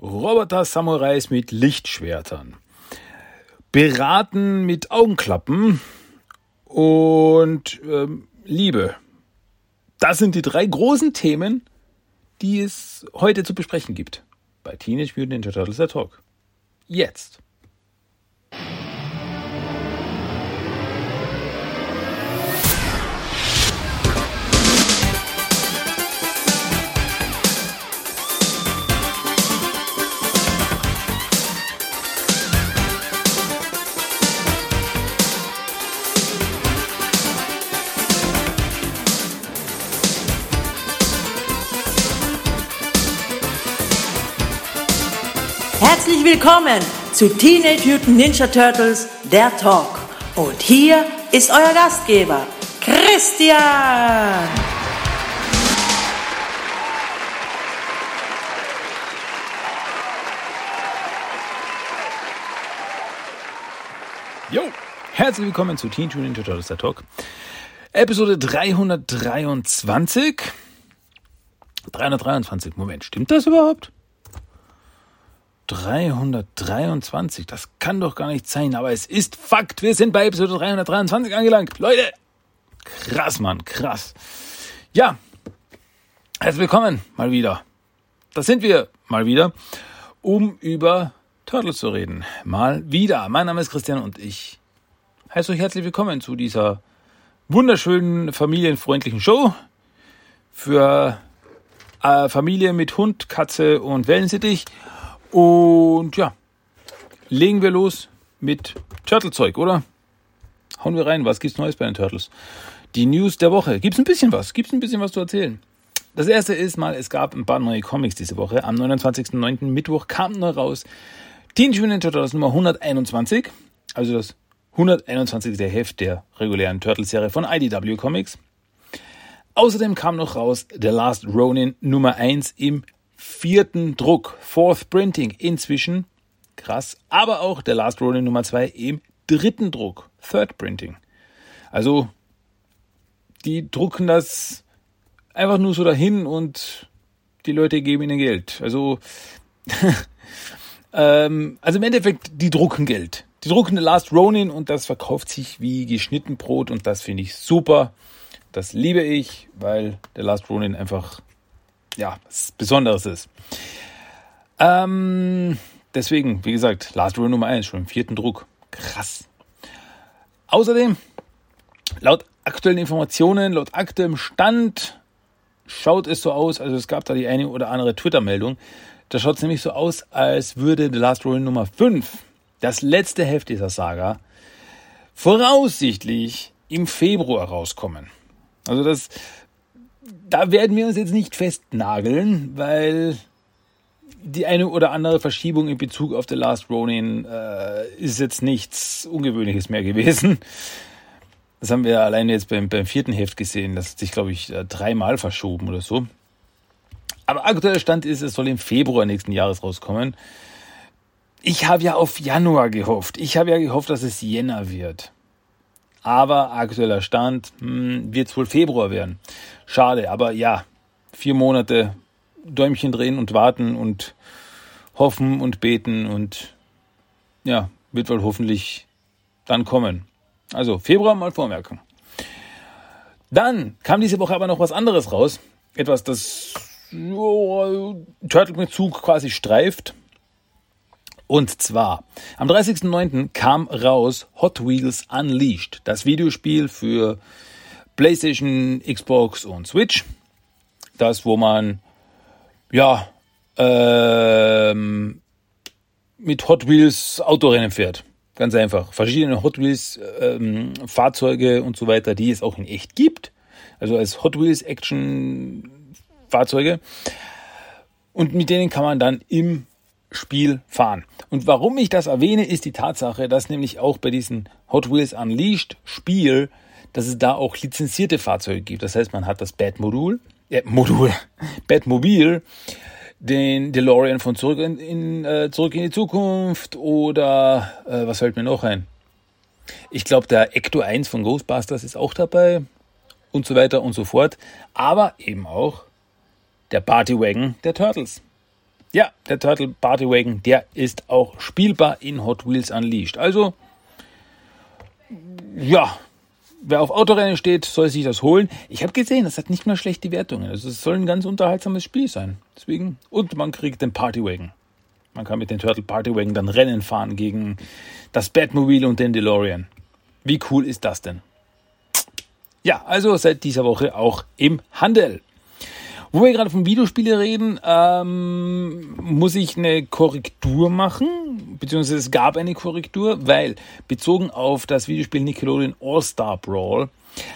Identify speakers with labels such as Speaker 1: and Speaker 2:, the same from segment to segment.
Speaker 1: Roboter-Samurais mit Lichtschwertern, Beraten mit Augenklappen und ähm, Liebe. Das sind die drei großen Themen, die es heute zu besprechen gibt bei Teenage Mutant Ninja Turtles der Talk. Jetzt.
Speaker 2: Willkommen zu Teenage Mutant Ninja Turtles, der Talk. Und hier ist euer Gastgeber, Christian.
Speaker 1: Jo, herzlich willkommen zu Teenage Mutant Ninja Turtles, der Talk. Episode 323. 323, Moment, stimmt das überhaupt? 323, das kann doch gar nicht sein, aber es ist Fakt. Wir sind bei Episode 323 angelangt. Leute, krass, Mann, krass. Ja, herzlich willkommen mal wieder. Das sind wir mal wieder, um über Turtles zu reden. Mal wieder. Mein Name ist Christian und ich heiße euch herzlich willkommen zu dieser wunderschönen, familienfreundlichen Show für äh, Familie mit Hund, Katze und Wellensittich. Und ja, legen wir los mit Turtle-Zeug, oder? Hauen wir rein, was gibt's Neues bei den Turtles? Die News der Woche. Gibt's ein bisschen was? Gibt's ein bisschen was zu erzählen? Das erste ist mal, es gab ein paar neue Comics diese Woche. Am 29.09. Mittwoch kam neu raus Teenage Mutant Ninja Turtles Nummer 121, also das 121. Heft der regulären Turtles-Serie von IDW Comics. Außerdem kam noch raus The Last Ronin Nummer 1 im vierten Druck, Fourth Printing inzwischen, krass, aber auch der Last Ronin Nummer 2 im dritten Druck, Third Printing. Also, die drucken das einfach nur so dahin und die Leute geben ihnen Geld. Also, ähm, also im Endeffekt, die drucken Geld. Die drucken The Last Ronin und das verkauft sich wie geschnitten Brot und das finde ich super. Das liebe ich, weil der Last Ronin einfach ja, was Besonderes ist. Ähm, deswegen, wie gesagt, Last Rule Nummer 1, schon im vierten Druck. Krass. Außerdem, laut aktuellen Informationen, laut aktuellem Stand, schaut es so aus, also es gab da die eine oder andere Twitter-Meldung, da schaut es nämlich so aus, als würde The Last Roll Nummer 5, das letzte Heft dieser Saga, voraussichtlich im Februar rauskommen. Also das da werden wir uns jetzt nicht festnageln, weil die eine oder andere Verschiebung in Bezug auf The Last Ronin äh, ist jetzt nichts Ungewöhnliches mehr gewesen. Das haben wir alleine jetzt beim, beim vierten Heft gesehen. Das hat sich, glaube ich, äh, dreimal verschoben oder so. Aber aktueller Stand ist, es soll im Februar nächsten Jahres rauskommen. Ich habe ja auf Januar gehofft. Ich habe ja gehofft, dass es Jänner wird. Aber aktueller Stand hm, wird es wohl Februar werden. Schade, aber ja, vier Monate Däumchen drehen und warten und hoffen und beten und ja, wird wohl hoffentlich dann kommen. Also Februar mal vormerken. Dann kam diese Woche aber noch was anderes raus. Etwas, das oh, Turtle mit Zug quasi streift. Und zwar, am 30.09. kam raus Hot Wheels Unleashed, das Videospiel für PlayStation, Xbox und Switch. Das, wo man, ja, ähm, mit Hot Wheels Autorennen fährt. Ganz einfach. Verschiedene Hot Wheels ähm, Fahrzeuge und so weiter, die es auch in echt gibt. Also als Hot Wheels Action Fahrzeuge. Und mit denen kann man dann im Spiel fahren. Und warum ich das erwähne, ist die Tatsache, dass nämlich auch bei diesem Hot Wheels Unleashed Spiel, dass es da auch lizenzierte Fahrzeuge gibt. Das heißt, man hat das Batmodul, äh, Modul, Batmobil, den DeLorean von Zurück in, in äh, Zurück in die Zukunft oder äh, was fällt mir noch ein? Ich glaube, der Ecto 1 von Ghostbusters ist auch dabei und so weiter und so fort. Aber eben auch der Partywagon der Turtles. Ja, der Turtle Party Wagon, der ist auch spielbar in Hot Wheels Unleashed. Also, ja, wer auf Autorennen steht, soll sich das holen. Ich habe gesehen, das hat nicht mehr schlechte Wertungen. Also es soll ein ganz unterhaltsames Spiel sein. Deswegen, und man kriegt den Partywagen. Man kann mit dem Turtle Partywagen dann Rennen fahren gegen das Batmobile und den DeLorean. Wie cool ist das denn? Ja, also seit dieser Woche auch im Handel. Wo wir gerade von Videospiele reden, ähm, muss ich eine Korrektur machen, beziehungsweise es gab eine Korrektur, weil bezogen auf das Videospiel Nickelodeon All-Star Brawl,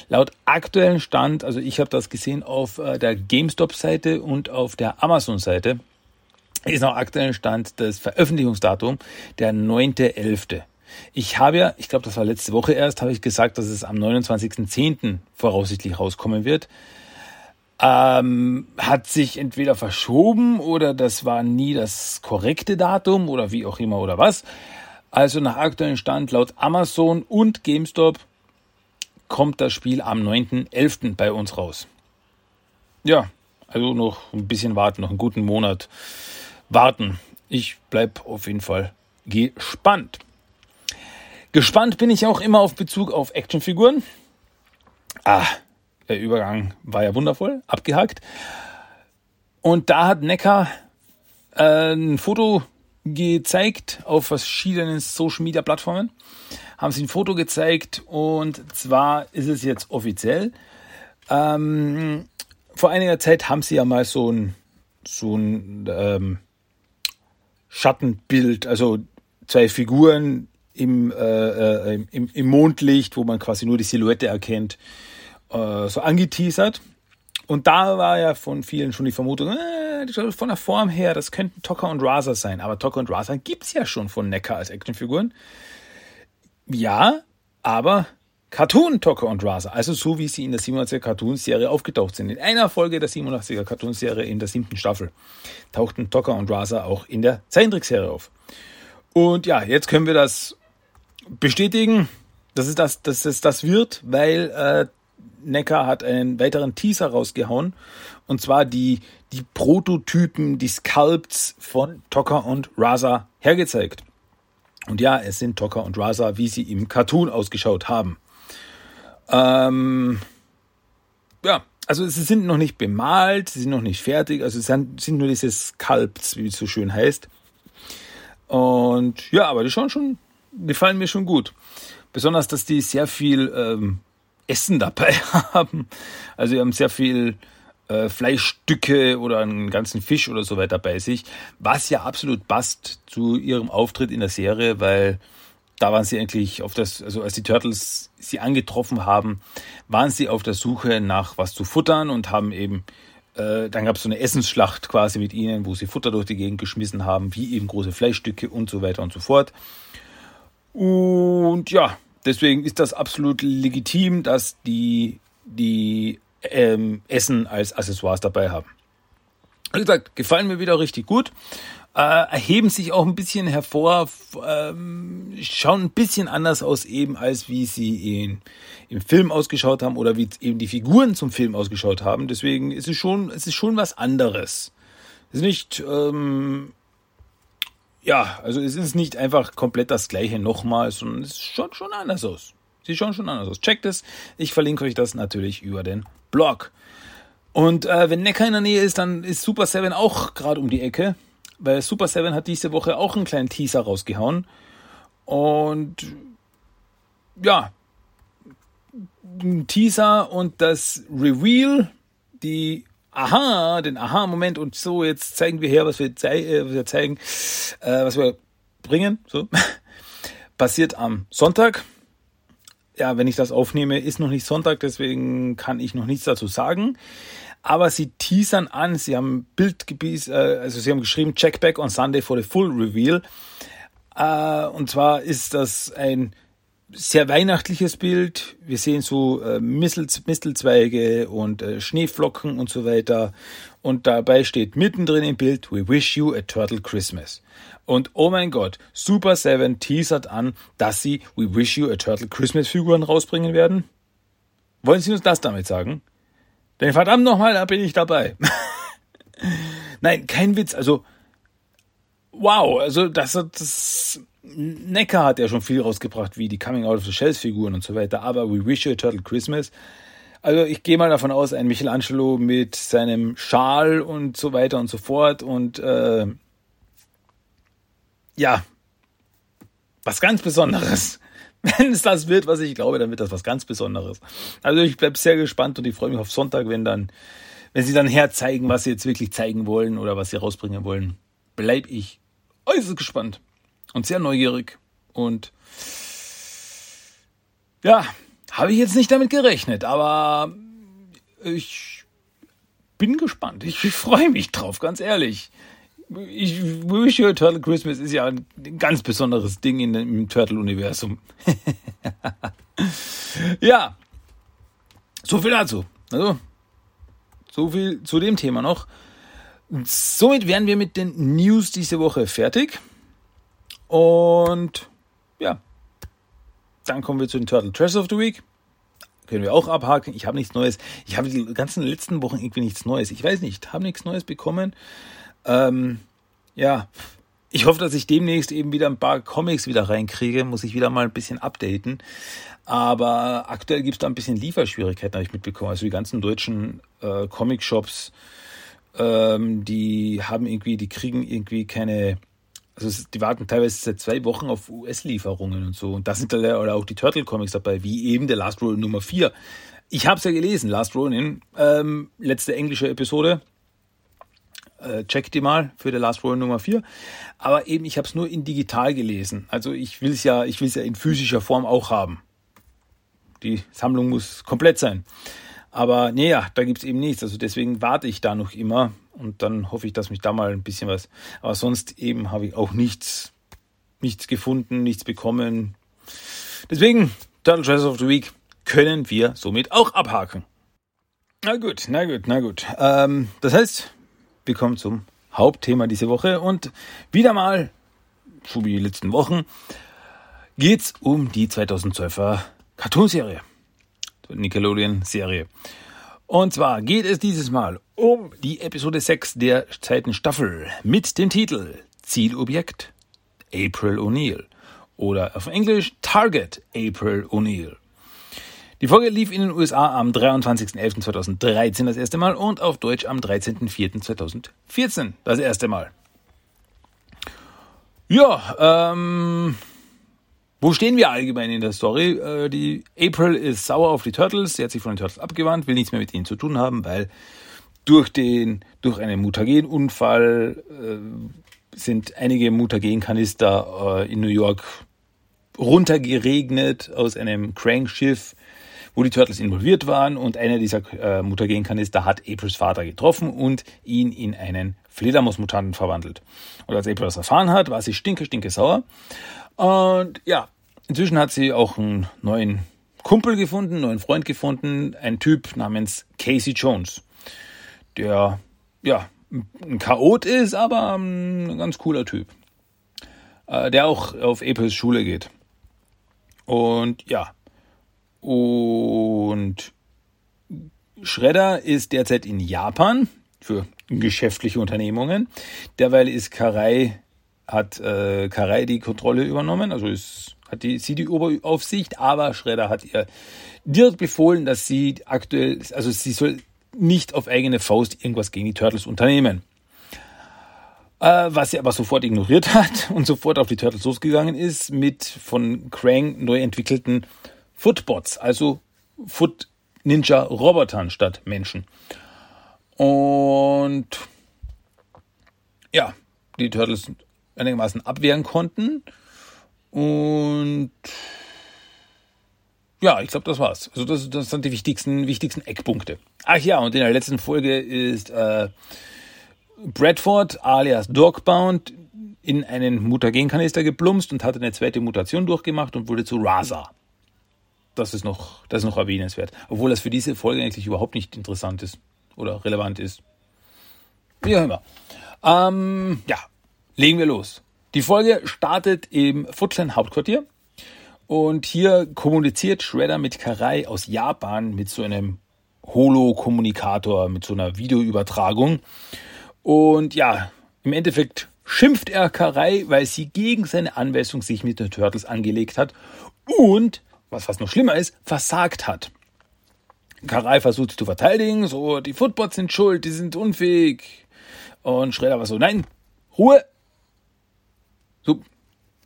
Speaker 1: laut aktuellen Stand, also ich habe das gesehen auf äh, der GameStop-Seite und auf der Amazon-Seite, ist noch aktuellen Stand das Veröffentlichungsdatum der 9.11. Ich habe ja, ich glaube, das war letzte Woche erst, habe ich gesagt, dass es am 29.10. voraussichtlich rauskommen wird ähm, hat sich entweder verschoben oder das war nie das korrekte Datum oder wie auch immer oder was. Also nach aktuellem Stand laut Amazon und GameStop kommt das Spiel am 9.11. bei uns raus. Ja, also noch ein bisschen warten, noch einen guten Monat warten. Ich bleibe auf jeden Fall gespannt. Gespannt bin ich auch immer auf Bezug auf Actionfiguren. Ah, der Übergang war ja wundervoll, abgehakt. Und da hat Neckar äh, ein Foto gezeigt auf verschiedenen Social Media Plattformen. Haben sie ein Foto gezeigt und zwar ist es jetzt offiziell. Ähm, vor einiger Zeit haben sie ja mal so ein, so ein ähm, Schattenbild, also zwei Figuren im, äh, äh im, im Mondlicht, wo man quasi nur die Silhouette erkennt, äh, so angeteasert. Und da war ja von vielen schon die Vermutung, äh, von der Form her, das könnten Tocker und Raza sein. Aber Tocker und Raza gibt's ja schon von Neckar als Actionfiguren. Ja, aber Cartoon Tocker und Raza, also so wie sie in der 87er Cartoon-Serie aufgetaucht sind. In einer Folge der 87er Cartoon-Serie in der siebten Staffel tauchten Tocker und Raza auch in der Zeichentrickserie auf. Und ja, jetzt können wir das bestätigen, dass es das, dass es das wird, weil äh, Neckar hat einen weiteren Teaser rausgehauen. Und zwar die, die Prototypen, die Sculpts von Tocker und Raza hergezeigt. Und ja, es sind Tocker und Raza, wie sie im Cartoon ausgeschaut haben. Ähm, ja, also sie sind noch nicht bemalt, sie sind noch nicht fertig, also es sind, sind nur diese Sculpts, wie es so schön heißt. Und ja, aber die schauen schon, die fallen mir schon gut. Besonders, dass die sehr viel ähm, Essen dabei haben. Also sie haben sehr viel äh, Fleischstücke oder einen ganzen Fisch oder so weiter bei sich, was ja absolut passt zu ihrem Auftritt in der Serie, weil da waren sie eigentlich auf das, also als die Turtles sie angetroffen haben, waren sie auf der Suche nach was zu futtern und haben eben, äh, dann gab es so eine Essensschlacht quasi mit ihnen, wo sie Futter durch die Gegend geschmissen haben, wie eben große Fleischstücke und so weiter und so fort. Und ja, Deswegen ist das absolut legitim, dass die, die ähm, Essen als Accessoires dabei haben. Wie gesagt, gefallen mir wieder richtig gut. Äh, erheben sich auch ein bisschen hervor, ähm, schauen ein bisschen anders aus eben, als wie sie in, im Film ausgeschaut haben oder wie eben die Figuren zum Film ausgeschaut haben. Deswegen ist es schon, es ist schon was anderes. Es ist nicht ähm, ja, also es ist nicht einfach komplett das gleiche nochmal, sondern es schaut schon anders aus. Sieht schon schon anders aus. Checkt es. Ich verlinke euch das natürlich über den Blog. Und äh, wenn Neckar in der Nähe ist, dann ist Super 7 auch gerade um die Ecke. Weil Super 7 hat diese Woche auch einen kleinen Teaser rausgehauen. Und ja, ein Teaser und das Reveal, die Aha, den Aha-Moment und so, jetzt zeigen wir her, was wir, zei äh, was wir zeigen, äh, was wir bringen. So. Passiert am Sonntag. Ja, wenn ich das aufnehme, ist noch nicht Sonntag, deswegen kann ich noch nichts dazu sagen. Aber sie teasern an, sie haben Bild äh, also sie haben geschrieben, check back on Sunday for the full reveal. Äh, und zwar ist das ein sehr weihnachtliches Bild. Wir sehen so äh, Mistelzweige und äh, Schneeflocken und so weiter. Und dabei steht mittendrin im Bild, We wish you a turtle Christmas. Und oh mein Gott, Super 7 teasert an, dass sie We wish you a turtle Christmas Figuren rausbringen werden. Wollen Sie uns das damit sagen? Denn verdammt nochmal, da bin ich dabei. Nein, kein Witz. Also wow, also das, das Necker hat ja schon viel rausgebracht, wie die Coming Out of the Shells Figuren und so weiter, aber We Wish You a Turtle Christmas. Also ich gehe mal davon aus, ein Michelangelo mit seinem Schal und so weiter und so fort und äh, ja, was ganz Besonderes. Wenn es das wird, was ich glaube, dann wird das was ganz Besonderes. Also ich bleibe sehr gespannt und ich freue mich auf Sonntag, wenn dann, wenn sie dann herzeigen, was sie jetzt wirklich zeigen wollen oder was sie rausbringen wollen, bleibe ich äußerst gespannt und sehr neugierig und ja, habe ich jetzt nicht damit gerechnet, aber ich bin gespannt. Ich, ich freue mich drauf, ganz ehrlich ich Wish You a Turtle Christmas ist ja ein ganz besonderes Ding in, im Turtle-Universum. ja, so viel dazu. Also, so viel zu dem Thema noch. Somit wären wir mit den News diese Woche fertig. Und ja, dann kommen wir zu den Turtle Treasures of the Week. Können wir auch abhaken. Ich habe nichts Neues. Ich habe die ganzen letzten Wochen irgendwie nichts Neues. Ich weiß nicht, habe nichts Neues bekommen. Ähm, ja, ich hoffe, dass ich demnächst eben wieder ein paar Comics wieder reinkriege. Muss ich wieder mal ein bisschen updaten. Aber aktuell gibt es da ein bisschen Lieferschwierigkeiten, habe ich mitbekommen. Also die ganzen deutschen äh, Comic-Shops, ähm, die haben irgendwie, die kriegen irgendwie keine, also die warten teilweise seit zwei Wochen auf US-Lieferungen und so. Und da sind da auch die Turtle-Comics dabei, wie eben der Last Roll Nummer 4. Ich habe es ja gelesen, Last Ronin, ähm, letzte englische Episode äh, check die mal für The Last Roll Nummer 4. Aber eben, ich habe es nur in digital gelesen. Also ich will es ja, ich will es ja in physischer Form auch haben. Die Sammlung muss komplett sein. Aber nee, ja, da gibt es eben nichts. Also deswegen warte ich da noch immer und dann hoffe ich, dass mich da mal ein bisschen was. Aber sonst eben habe ich auch nichts, nichts gefunden, nichts bekommen. Deswegen, Turtle Treasures of the Week können wir somit auch abhaken. Na gut, na gut, na gut. Ähm, das heißt, wir kommen zum Hauptthema diese Woche und wieder mal, so wie die letzten Wochen, geht es um die 2012er Cartoonserie, Nickelodeon-Serie. Und zwar geht es dieses Mal um die Episode 6 der zweiten Staffel mit dem Titel Zielobjekt April O'Neil oder auf Englisch Target April O'Neil. Die Folge lief in den USA am 23.11.2013 das erste Mal und auf Deutsch am 13.04.2014 das erste Mal. Ja, ähm, wo stehen wir allgemein in der Story? Äh, die April ist sauer auf die Turtles, sie hat sich von den Turtles abgewandt, will nichts mehr mit ihnen zu tun haben, weil durch den, durch einen Mutagenunfall äh, sind einige Mutagenkanister äh, in New York runtergeregnet aus einem Crankschiff wo die Turtles involviert waren und einer dieser äh, Mutagenkanister hat Aprils Vater getroffen und ihn in einen Fledermausmutanten verwandelt. Und als April das erfahren hat, war sie stinke, stinke sauer. Und ja, inzwischen hat sie auch einen neuen Kumpel gefunden, einen neuen Freund gefunden, ein Typ namens Casey Jones, der ja ein Chaot ist, aber ein ganz cooler Typ, äh, der auch auf Aprils Schule geht. Und ja, und Schredder ist derzeit in Japan für geschäftliche Unternehmungen. Derweil ist Karai, hat äh, Karai die Kontrolle übernommen, also ist, hat die, sie die Oberaufsicht, aber Schredder hat ihr direkt befohlen, dass sie aktuell, also sie soll nicht auf eigene Faust irgendwas gegen die Turtles unternehmen. Äh, was sie aber sofort ignoriert hat und sofort auf die Turtles losgegangen ist mit von Krang neu entwickelten Footbots, also Foot Ninja Robotern statt Menschen. Und ja, die Turtles einigermaßen abwehren konnten. Und ja, ich glaube, das war's. Also das, das sind die wichtigsten, wichtigsten Eckpunkte. Ach ja, und in der letzten Folge ist äh, Bradford alias Dogbound in einen Mutagenkanister geplumst und hatte eine zweite Mutation durchgemacht und wurde zu Raza das ist noch, das ist noch erwähnenswert. Obwohl das für diese Folge eigentlich überhaupt nicht interessant ist oder relevant ist. Wie auch immer. Ähm, ja, legen wir los. Die Folge startet im Footclan Hauptquartier. Und hier kommuniziert Shredder mit Karai aus Japan mit so einem Holo-Kommunikator, mit so einer Videoübertragung. Und ja, im Endeffekt schimpft er Karai, weil sie gegen seine Anweisung sich mit den Turtles angelegt hat und, was fast noch schlimmer ist, versagt hat. Karai versucht sich zu verteidigen, so, die Footbots sind schuld, die sind unfähig. Und Schredder war so, nein, Ruhe. So,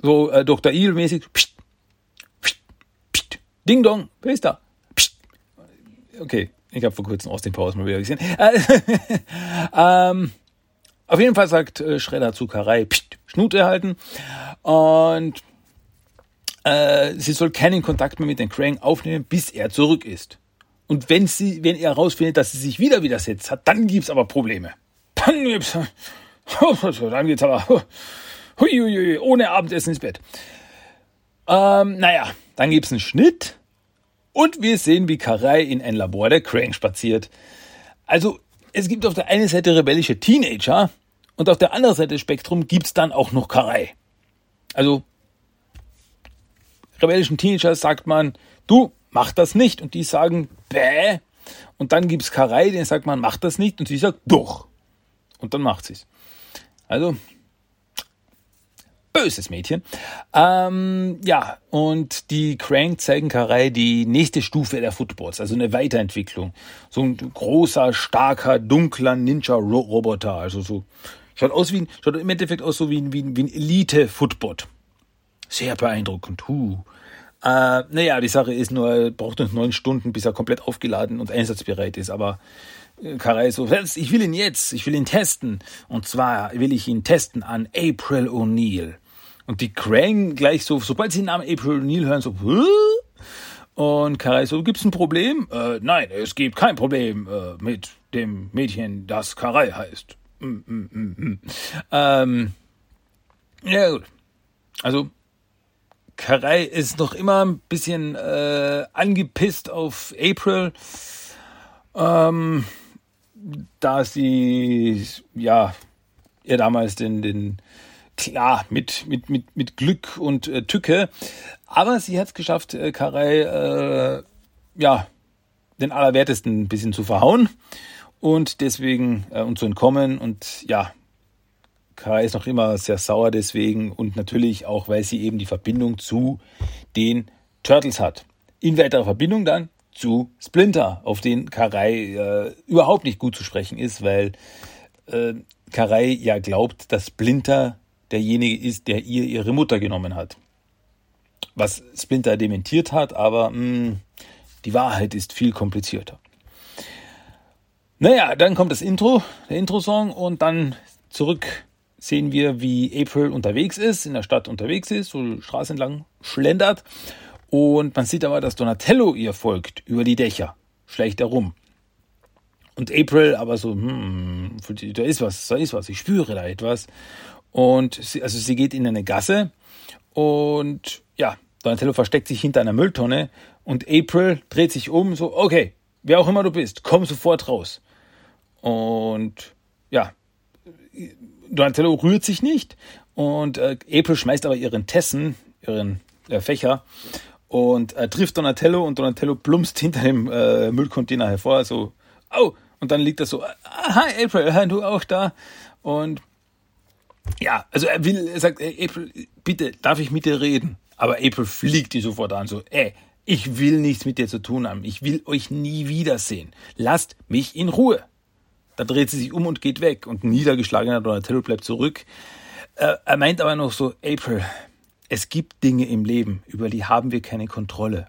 Speaker 1: so äh, Dr. Evil-mäßig. Ding Dong, wer ist da? Psst. Okay, ich habe vor kurzem aus den Pause mal wieder gesehen. ähm, auf jeden Fall sagt äh, Schredder zu Karai, psst, Schnute halten. Und äh, sie soll keinen Kontakt mehr mit den Krang aufnehmen, bis er zurück ist. Und wenn sie, wenn er herausfindet, dass sie sich wieder widersetzt hat, dann gibt's aber Probleme. Dann gibt's, dann geht's aber huiuiui, ohne Abendessen ins Bett. Ähm, naja, dann gibt's einen Schnitt und wir sehen, wie Karai in ein Labor der Crane spaziert. Also, es gibt auf der einen Seite rebellische Teenager und auf der anderen Seite des Spektrum gibt's dann auch noch Karai. Also, rebellischen Teenager sagt man, du, mach das nicht. Und die sagen, bäh. Und dann gibt's Karai, den sagt man, mach das nicht. Und sie sagt, doch. Und dann macht sie's. Also, böses Mädchen. Ähm, ja, und die Crank zeigen Karai die nächste Stufe der Footballs, also eine Weiterentwicklung. So ein großer, starker, dunkler Ninja-Roboter. Also so, schaut aus wie ein, schaut im Endeffekt aus so wie ein, wie ein, wie ein Elite-Footbot. Sehr beeindruckend. Huh. Äh, naja, die Sache ist nur, braucht uns neun Stunden, bis er komplett aufgeladen und einsatzbereit ist. Aber äh, Karai so, ich will ihn jetzt, ich will ihn testen. Und zwar will ich ihn testen an April O'Neil. Und die Krang gleich so, sobald sie den Namen April O'Neil hören, so, Hö? und Karai so, gibt's ein Problem? Äh, nein, es gibt kein Problem äh, mit dem Mädchen, das Karai heißt. Mm, mm, mm, mm. ähm, ja gut. Also Karai ist noch immer ein bisschen äh, angepisst auf April, ähm, da sie ja ihr damals den, den klar mit mit mit mit Glück und äh, Tücke, aber sie hat es geschafft, äh, Karai äh, ja den allerwertesten ein bisschen zu verhauen und deswegen äh, und zu entkommen und ja Kai ist noch immer sehr sauer deswegen und natürlich auch, weil sie eben die Verbindung zu den Turtles hat. In weiterer Verbindung dann zu Splinter, auf den Karai äh, überhaupt nicht gut zu sprechen ist, weil äh, Karai ja glaubt, dass Splinter derjenige ist, der ihr ihre Mutter genommen hat. Was Splinter dementiert hat, aber mh, hm, die Wahrheit ist viel komplizierter. Naja, dann kommt das Intro, der Intro-Song und dann zurück sehen wir, wie April unterwegs ist, in der Stadt unterwegs ist, so Straße entlang schlendert. Und man sieht aber, dass Donatello ihr folgt über die Dächer, schleicht herum. Und April aber so, hm, da ist was, da ist was, ich spüre da etwas. Und sie, also sie geht in eine Gasse und ja, Donatello versteckt sich hinter einer Mülltonne und April dreht sich um, so, okay, wer auch immer du bist, komm sofort raus. Und ja, Donatello rührt sich nicht und äh, April schmeißt aber ihren Tessen, ihren äh, Fächer und äh, trifft Donatello und Donatello plumpst hinter dem äh, Müllcontainer hervor, so, oh, und dann liegt er so, ah, hi April, du auch da und ja, also er will, er sagt, ey, April, bitte, darf ich mit dir reden? Aber April fliegt die sofort an, so, ey, ich will nichts mit dir zu tun haben, ich will euch nie wiedersehen, lasst mich in Ruhe. Da dreht sie sich um und geht weg und niedergeschlagener Donatello bleibt zurück. Äh, er meint aber noch so, April, es gibt Dinge im Leben, über die haben wir keine Kontrolle.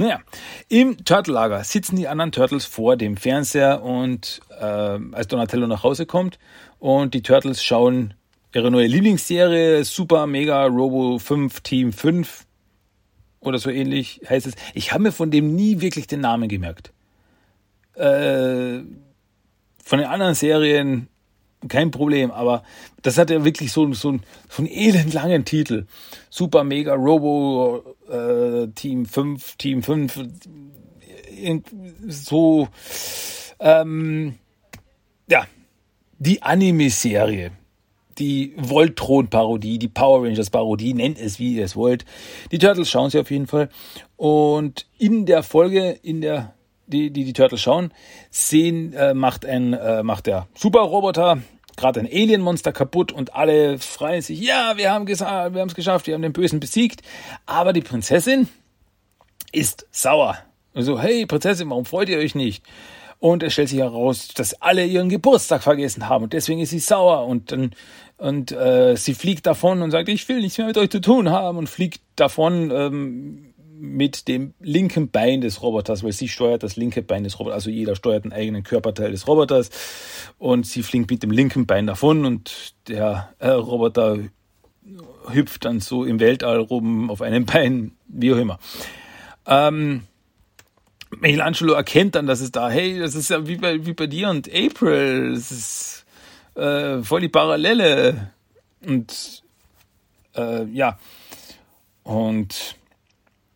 Speaker 1: Naja, im Turtle-Lager sitzen die anderen Turtles vor dem Fernseher und äh, als Donatello nach Hause kommt und die Turtles schauen ihre neue Lieblingsserie Super Mega Robo 5 Team 5 oder so ähnlich heißt es. Ich habe mir von dem nie wirklich den Namen gemerkt. Äh, von den anderen Serien kein Problem, aber das hat ja wirklich so, so, einen, so einen elendlangen Titel. Super Mega Robo äh, Team 5, Team 5, so, ähm, ja, die Anime-Serie, die Voltron-Parodie, die Power Rangers-Parodie, nennt es wie ihr es wollt. Die Turtles schauen sie auf jeden Fall. Und in der Folge, in der die, die die Turtles schauen, sehen, äh, macht ein, äh, macht der Super-Roboter gerade ein Alien-Monster kaputt und alle freuen sich, ja, wir haben wir haben es geschafft, wir haben den Bösen besiegt. Aber die Prinzessin ist sauer. Also, hey, Prinzessin, warum freut ihr euch nicht? Und es stellt sich heraus, dass alle ihren Geburtstag vergessen haben und deswegen ist sie sauer und dann und äh, sie fliegt davon und sagt, ich will nichts mehr mit euch zu tun haben und fliegt davon ähm, mit dem linken Bein des Roboters, weil sie steuert das linke Bein des Roboters, also jeder steuert einen eigenen Körperteil des Roboters und sie fliegt mit dem linken Bein davon und der äh, Roboter hüpft dann so im Weltall rum auf einem Bein, wie auch immer. Ähm, Michelangelo erkennt dann, dass es da, hey, das ist ja wie bei, wie bei dir und April, das ist äh, voll die Parallele. Und äh, ja, und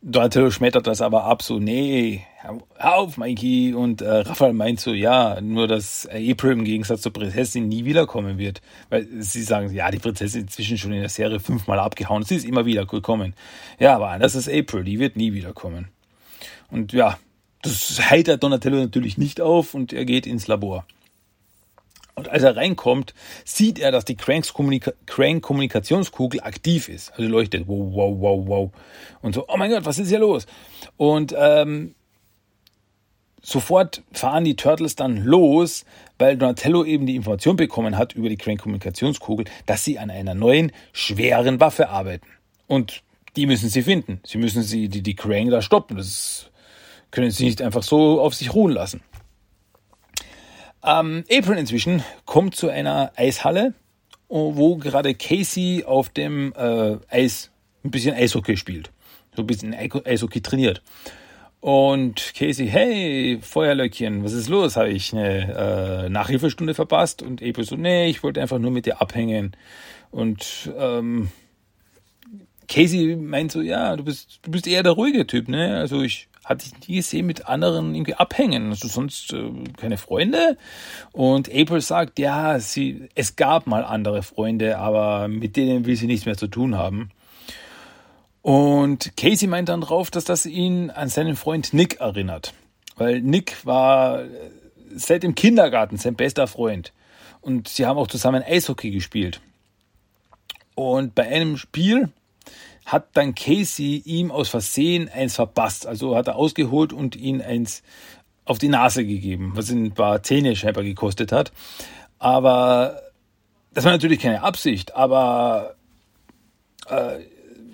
Speaker 1: Donatello schmettert das aber ab, so, nee, hör auf, Mikey. Und äh, Raphael meint so, ja, nur dass April im Gegensatz zur Prinzessin nie wiederkommen wird. Weil sie sagen, ja, die Prinzessin ist inzwischen schon in der Serie fünfmal abgehauen, sie ist immer wieder gekommen. Ja, aber anders ist April, die wird nie wiederkommen. Und ja, das heitert Donatello natürlich nicht auf und er geht ins Labor. Und als er reinkommt, sieht er, dass die Crank-Kommunikationskugel aktiv ist. Also leuchtet, wow, wow, wow, wow. Und so, oh mein Gott, was ist hier los? Und ähm, sofort fahren die Turtles dann los, weil Donatello eben die Information bekommen hat über die Crank-Kommunikationskugel, dass sie an einer neuen, schweren Waffe arbeiten. Und die müssen sie finden. Sie müssen sie, die, die Crank da stoppen. Das können sie nicht einfach so auf sich ruhen lassen. Ähm, April inzwischen kommt zu einer Eishalle, wo gerade Casey auf dem äh, Eis ein bisschen Eishockey spielt. So ein bisschen Eishockey trainiert. Und Casey, hey, Feuerlöckchen, was ist los? Habe ich eine äh, Nachhilfestunde verpasst? Und April so, nee, ich wollte einfach nur mit dir abhängen. Und ähm, Casey meint so, ja, du bist, du bist eher der ruhige Typ, ne? Also ich hatte ich nie gesehen mit anderen irgendwie abhängen. Also sonst äh, keine Freunde. Und April sagt, ja, sie, es gab mal andere Freunde, aber mit denen will sie nichts mehr zu tun haben. Und Casey meint dann drauf, dass das ihn an seinen Freund Nick erinnert. Weil Nick war seit dem Kindergarten sein bester Freund. Und sie haben auch zusammen Eishockey gespielt. Und bei einem Spiel hat dann Casey ihm aus Versehen eins verpasst. Also hat er ausgeholt und ihn eins auf die Nase gegeben, was ihn ein paar Zähne scheinbar gekostet hat. Aber das war natürlich keine Absicht, aber äh,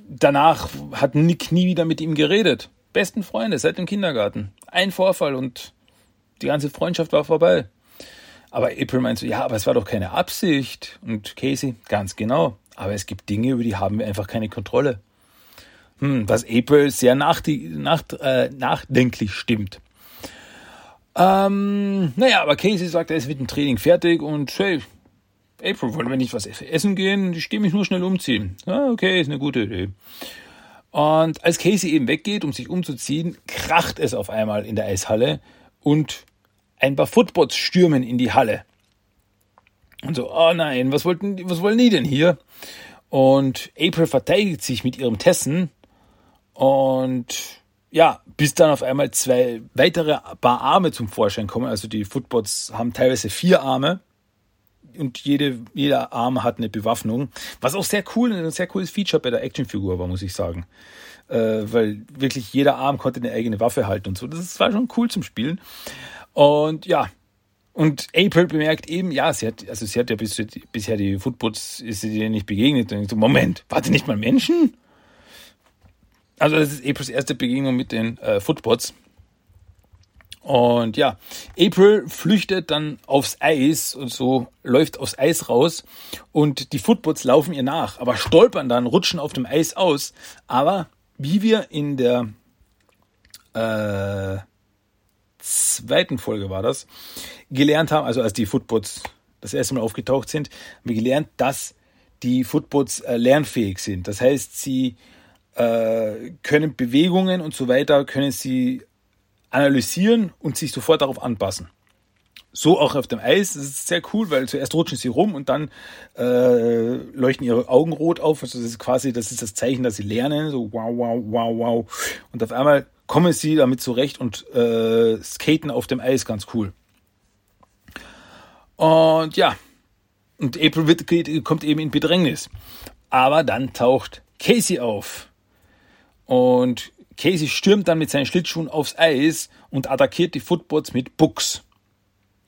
Speaker 1: danach hat Nick nie wieder mit ihm geredet. Besten Freunde seit dem Kindergarten. Ein Vorfall und die ganze Freundschaft war vorbei. Aber April meint so, ja, aber es war doch keine Absicht. Und Casey, ganz genau. Aber es gibt Dinge, über die haben wir einfach keine Kontrolle. Hm, was April sehr nach, äh, nachdenklich stimmt. Ähm, naja, aber Casey sagt, er ist mit dem Training fertig und hey, April, wollen wir nicht was essen gehen? Ich gehe mich nur schnell umziehen. Ah, okay, ist eine gute Idee. Und als Casey eben weggeht, um sich umzuziehen, kracht es auf einmal in der Eishalle und ein paar Footbots stürmen in die Halle. Und so, oh nein, was wollten, was wollen die denn hier? Und April verteidigt sich mit ihrem Tessen und ja, bis dann auf einmal zwei weitere Paar Arme zum Vorschein kommen. Also die Footbots haben teilweise vier Arme und jede, jeder Arm hat eine Bewaffnung. Was auch sehr cool, ein sehr cooles Feature bei der Actionfigur war, muss ich sagen. Äh, weil wirklich jeder Arm konnte eine eigene Waffe halten und so. Das war schon cool zum Spielen. Und ja, und April bemerkt eben, ja, sie hat, also sie hat ja bis, bisher die Footbots, ist sie denen nicht begegnet. Und ich so, Moment, warte nicht mal Menschen? Also das ist Aprils erste Begegnung mit den äh, Footbots. Und ja, April flüchtet dann aufs Eis und so läuft aufs Eis raus und die Footbots laufen ihr nach, aber stolpern dann, rutschen auf dem Eis aus. Aber wie wir in der äh, zweiten Folge war das, gelernt haben, also als die Footbots das erste Mal aufgetaucht sind, haben wir gelernt, dass die Footbots äh, lernfähig sind. Das heißt, sie äh, können Bewegungen und so weiter, können sie analysieren und sich sofort darauf anpassen. So auch auf dem Eis. Das ist sehr cool, weil zuerst rutschen sie rum und dann äh, leuchten ihre Augen rot auf. Also das ist quasi, das ist das Zeichen, dass sie lernen. So wow, wow, wow, wow. Und auf einmal kommen sie damit zurecht und äh, skaten auf dem Eis ganz cool. Und ja, und April wird, kommt eben in Bedrängnis. Aber dann taucht Casey auf. Und Casey stürmt dann mit seinen Schlittschuhen aufs Eis und attackiert die Footboards mit Bucks.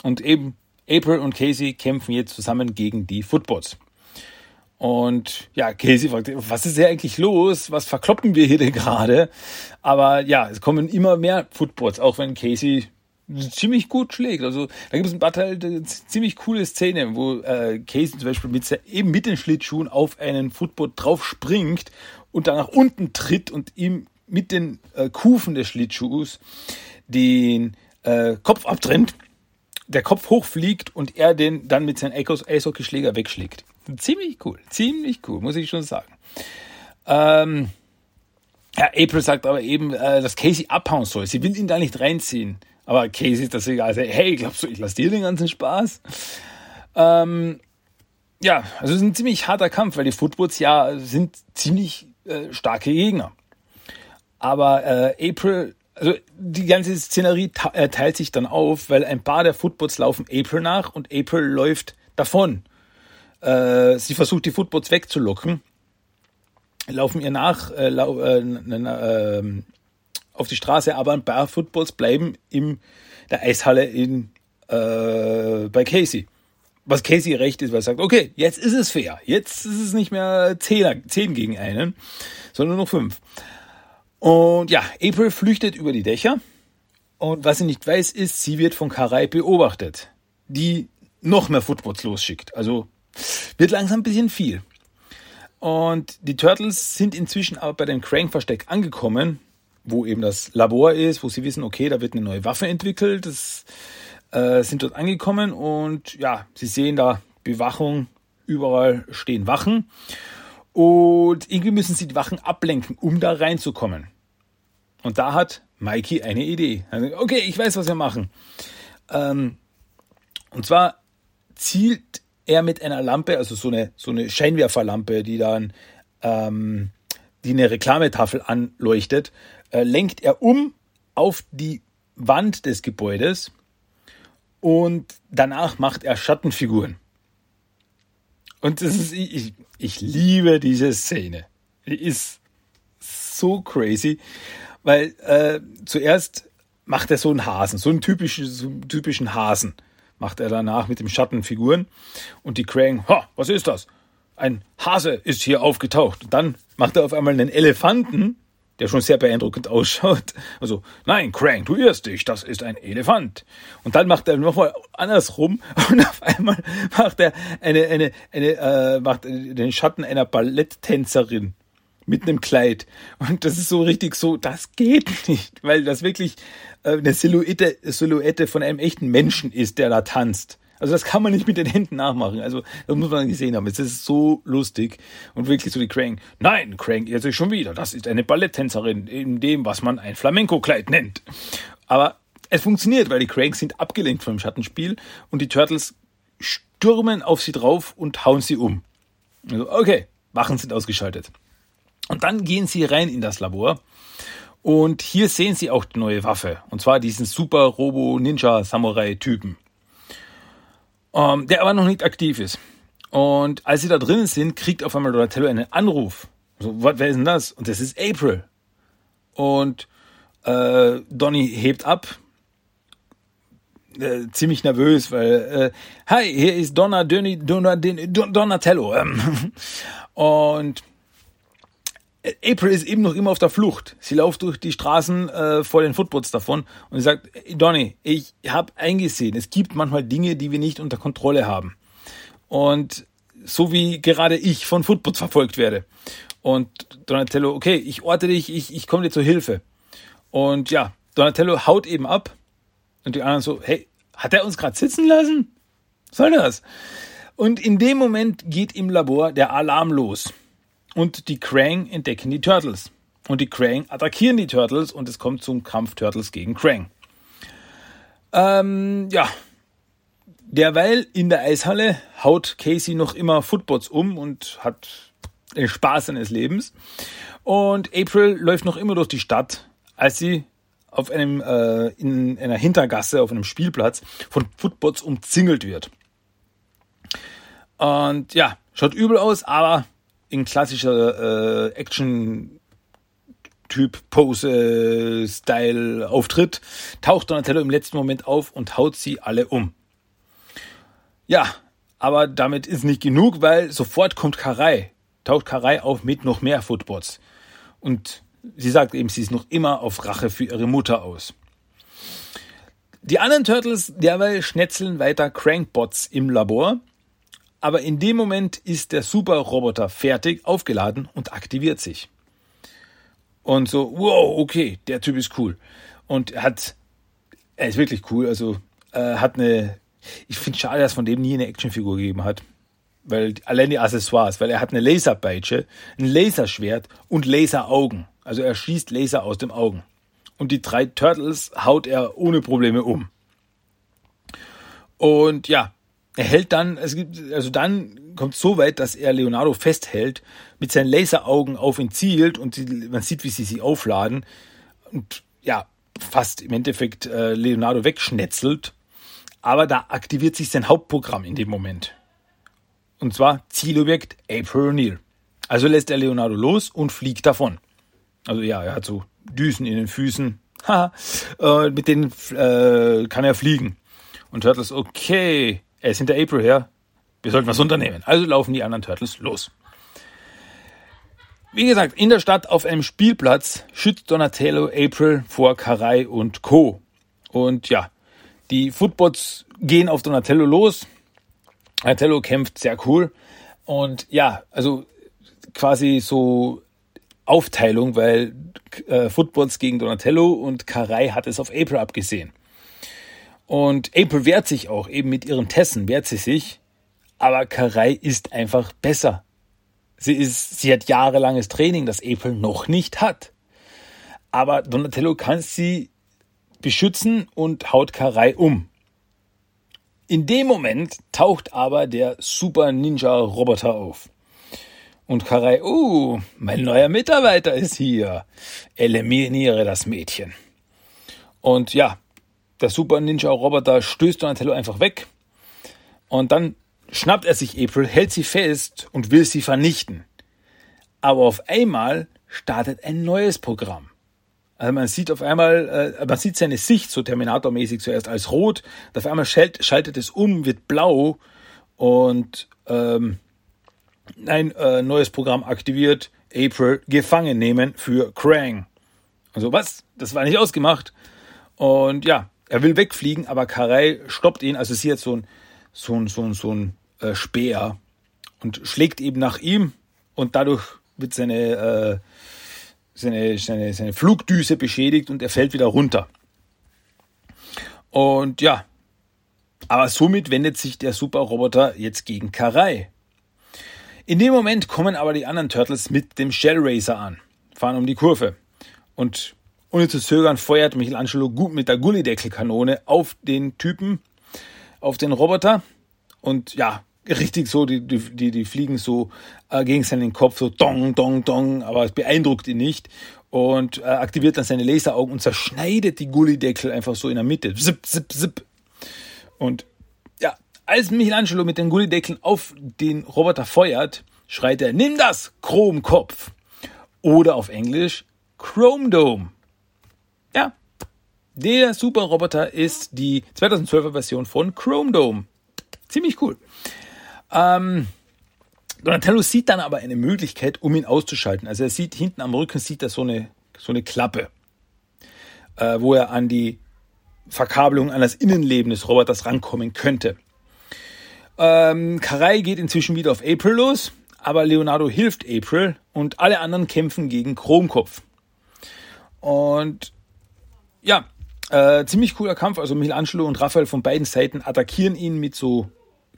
Speaker 1: Und eben April und Casey kämpfen jetzt zusammen gegen die Footboards. Und ja, Casey fragt, was ist hier eigentlich los? Was verkloppen wir hier denn gerade? Aber ja, es kommen immer mehr Footboards, auch wenn Casey ziemlich gut schlägt. Also da gibt es ein paar Teile, ziemlich coole Szene, wo äh, Casey zum Beispiel mit, eben mit den Schlittschuhen auf einen Footboard drauf springt und dann nach unten tritt und ihm mit den äh, Kufen des Schlittschuhs den äh, Kopf abtrennt, der Kopf hochfliegt und er den dann mit seinem Eishockeyschläger wegschlägt. Ziemlich cool, ziemlich cool, muss ich schon sagen. Ähm, ja, April sagt aber eben, äh, dass Casey abhauen soll. Sie will ihn da nicht reinziehen. Aber Casey ist das egal. Also, hey, glaubst du, ich lasse dir den ganzen Spaß? Ähm, ja, also es ist ein ziemlich harter Kampf, weil die Footboots ja sind ziemlich äh, starke Gegner. Aber äh, April, also die ganze Szenerie äh, teilt sich dann auf, weil ein paar der Footboots laufen April nach und April läuft davon. Äh, sie versucht die Footboards wegzulocken, laufen ihr nach äh, lau äh, äh, auf die Straße, aber ein paar Footballs bleiben in der Eishalle in, äh, bei Casey. Was Casey recht ist, weil er sagt, okay, jetzt ist es fair. Jetzt ist es nicht mehr 10, 10 gegen einen, sondern nur noch 5. Und ja, April flüchtet über die Dächer. Und was sie nicht weiß, ist, sie wird von Karai beobachtet, die noch mehr Footballs losschickt. Also wird langsam ein bisschen viel. Und die Turtles sind inzwischen aber bei dem Crank-Versteck angekommen, wo eben das Labor ist, wo sie wissen, okay, da wird eine neue Waffe entwickelt. Das äh, sind dort angekommen und ja, sie sehen da Bewachung, überall stehen Wachen. Und irgendwie müssen sie die Wachen ablenken, um da reinzukommen. Und da hat Mikey eine Idee. Okay, ich weiß, was wir machen. Ähm, und zwar zielt er mit einer Lampe, also so eine, so eine Scheinwerferlampe, die dann ähm, die eine Reklametafel anleuchtet, äh, lenkt er um auf die Wand des Gebäudes und danach macht er Schattenfiguren. Und das ist, ich, ich liebe diese Szene. Die ist so crazy, weil äh, zuerst macht er so einen Hasen, so einen typischen, so einen typischen Hasen macht er danach mit dem Schattenfiguren. Und die Krang, ha, was ist das? Ein Hase ist hier aufgetaucht. Und dann macht er auf einmal einen Elefanten, der schon sehr beeindruckend ausschaut. Also, nein, Krang, du irrst dich, das ist ein Elefant. Und dann macht er nochmal andersrum und auf einmal macht er eine, eine, eine, äh, macht den Schatten einer Balletttänzerin mit einem Kleid. Und das ist so richtig so, das geht nicht, weil das wirklich äh, eine Silhouette, Silhouette von einem echten Menschen ist, der da tanzt. Also das kann man nicht mit den Händen nachmachen. Also das muss man gesehen haben. Es ist so lustig und wirklich so die Crank. Nein, Crank irrt sich schon wieder. Das ist eine Balletttänzerin in dem, was man ein Flamenco-Kleid nennt. Aber es funktioniert, weil die Cranks sind abgelenkt vom Schattenspiel und die Turtles stürmen auf sie drauf und hauen sie um. Also, okay, Wachen sind ausgeschaltet. Und dann gehen sie rein in das Labor. Und hier sehen sie auch die neue Waffe. Und zwar diesen Super Robo Ninja Samurai Typen. Ähm, der aber noch nicht aktiv ist. Und als sie da drinnen sind, kriegt auf einmal Donatello einen Anruf. So, was, wer ist denn das? Und das ist April. Und äh, Donny hebt ab. Äh, ziemlich nervös, weil, äh, hi, hier ist Donna, Dönny, Donna, Donatello. und April ist eben noch immer auf der Flucht. Sie läuft durch die Straßen äh, vor den Footboards davon und sie sagt, Donny, ich habe eingesehen, es gibt manchmal Dinge, die wir nicht unter Kontrolle haben. Und so wie gerade ich von Footboards verfolgt werde. Und Donatello, okay, ich orte dich, ich, ich komme dir zur Hilfe. Und ja, Donatello haut eben ab. Und die anderen so, hey, hat er uns gerade sitzen lassen? Soll das? Und in dem Moment geht im Labor der Alarm los. Und die Krang entdecken die Turtles. Und die Krang attackieren die Turtles und es kommt zum Kampf Turtles gegen Krang. Ähm, ja. Derweil in der Eishalle haut Casey noch immer Footbots um und hat den Spaß seines Lebens. Und April läuft noch immer durch die Stadt, als sie auf einem, äh, in einer Hintergasse, auf einem Spielplatz von Footbots umzingelt wird. Und ja, schaut übel aus, aber in klassischer äh, Action Typ, Pose, Style, Auftritt, taucht Donatello im letzten Moment auf und haut sie alle um. Ja, aber damit ist nicht genug, weil sofort kommt Karai, taucht Karai auf mit noch mehr Footbots. Und sie sagt eben, sie ist noch immer auf Rache für ihre Mutter aus. Die anderen Turtles derweil schnetzeln weiter Crankbots im Labor, aber in dem Moment ist der Super-Roboter fertig, aufgeladen und aktiviert sich. Und so, wow, okay, der Typ ist cool. Und er hat, er ist wirklich cool, also äh, hat eine, ich finde schade, dass von dem nie eine Actionfigur gegeben hat. Weil allein die Accessoires, weil er hat eine Laserpeitsche, ein Laserschwert und Laseraugen. Also er schießt Laser aus dem Augen. Und die drei Turtles haut er ohne Probleme um. Und ja, er hält dann, es gibt, also dann kommt so weit, dass er Leonardo festhält, mit seinen Laseraugen auf ihn zielt und sie, man sieht, wie sie sich aufladen und ja, fast im Endeffekt äh, Leonardo wegschnetzelt. Aber da aktiviert sich sein Hauptprogramm in dem Moment. Und zwar Zielobjekt April O'Neil. Also lässt er Leonardo los und fliegt davon. Also ja, er hat so Düsen in den Füßen. Äh, mit denen äh, kann er fliegen. Und Turtles, okay, er ist hinter April her. Wir sollten was unternehmen. Also laufen die anderen Turtles los. Wie gesagt, in der Stadt auf einem Spielplatz schützt Donatello April vor Karai und Co. Und ja, die Footbots gehen auf Donatello los. Donatello kämpft sehr cool. Und ja, also quasi so Aufteilung, weil äh, Footbots gegen Donatello und Karai hat es auf April abgesehen. Und April wehrt sich auch, eben mit ihren Tessen wehrt sie sich. Aber Karai ist einfach besser. Sie ist, sie hat jahrelanges Training, das April noch nicht hat. Aber Donatello kann sie beschützen und haut Karai um. In dem Moment taucht aber der Super Ninja Roboter auf. Und Karai, uh, mein neuer Mitarbeiter ist hier. Eliminiere das Mädchen. Und ja, der Super Ninja Roboter stößt Donatello einfach weg. Und dann schnappt er sich April, hält sie fest und will sie vernichten. Aber auf einmal startet ein neues Programm. Also man sieht auf einmal, äh, man sieht seine Sicht so Terminator-mäßig zuerst als rot, auf einmal schalt, schaltet es um, wird blau und ähm, ein äh, neues Programm aktiviert, April gefangen nehmen für Krang. Also was? Das war nicht ausgemacht. Und ja, er will wegfliegen, aber Karai stoppt ihn. Also sie hat so ein, so ein, so ein, so ein äh, Speer und schlägt eben nach ihm und dadurch wird seine, äh, seine, seine, seine Flugdüse beschädigt und er fällt wieder runter. Und ja, aber somit wendet sich der Superroboter jetzt gegen Karai. In dem Moment kommen aber die anderen Turtles mit dem Shell Racer an, fahren um die Kurve und ohne zu zögern feuert Michelangelo gut mit der Gullideckelkanone auf den Typen, auf den Roboter. Und ja, richtig so, die, die, die fliegen so äh, gegen seinen Kopf, so dong, dong, dong, aber es beeindruckt ihn nicht. Und äh, aktiviert dann seine Laseraugen und zerschneidet die Gullideckel einfach so in der Mitte. Zip, zip, zip. Und ja, als Michelangelo mit den Gullideckeln auf den Roboter feuert, schreit er, nimm das, Chromkopf. Oder auf Englisch, Chrome Dome. Der Super-Roboter ist die 2012er Version von Chrome Dome. Ziemlich cool. Ähm, Donatello sieht dann aber eine Möglichkeit, um ihn auszuschalten. Also er sieht hinten am Rücken sieht er so eine, so eine Klappe, äh, wo er an die Verkabelung an das Innenleben des Roboters rankommen könnte. Ähm, Karai geht inzwischen wieder auf April los, aber Leonardo hilft April und alle anderen kämpfen gegen Chromkopf. Und ja, äh, ziemlich cooler Kampf. Also Michelangelo und Raphael von beiden Seiten attackieren ihn mit so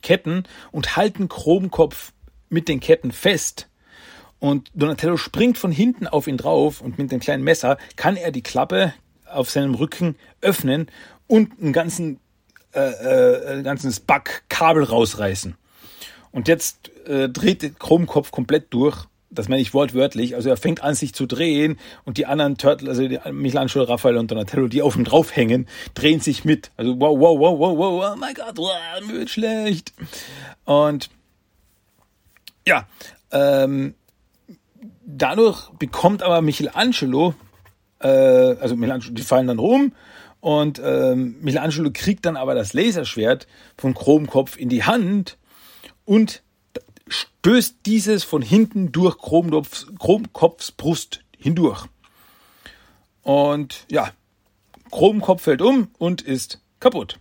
Speaker 1: Ketten und halten Chromkopf mit den Ketten fest. Und Donatello springt von hinten auf ihn drauf und mit dem kleinen Messer kann er die Klappe auf seinem Rücken öffnen und einen ganzen, äh, äh, ganzes Back Kabel rausreißen. Und jetzt äh, dreht Chromkopf komplett durch das meine ich wortwörtlich, also er fängt an sich zu drehen und die anderen Turtle, also Michelangelo, Raphael und Donatello, die auf ihm draufhängen, drehen sich mit. Also wow, wow, wow, wow, wow, oh mein Gott, wow, mir wird schlecht. Und ja, ähm, dadurch bekommt aber Michelangelo, äh, also Michelangelo, die fallen dann rum und ähm, Michelangelo kriegt dann aber das Laserschwert von Chromkopf in die Hand und stößt dieses von hinten durch Chromkopfs, Chromkopfs Brust hindurch. Und ja, Chromkopf fällt um und ist kaputt.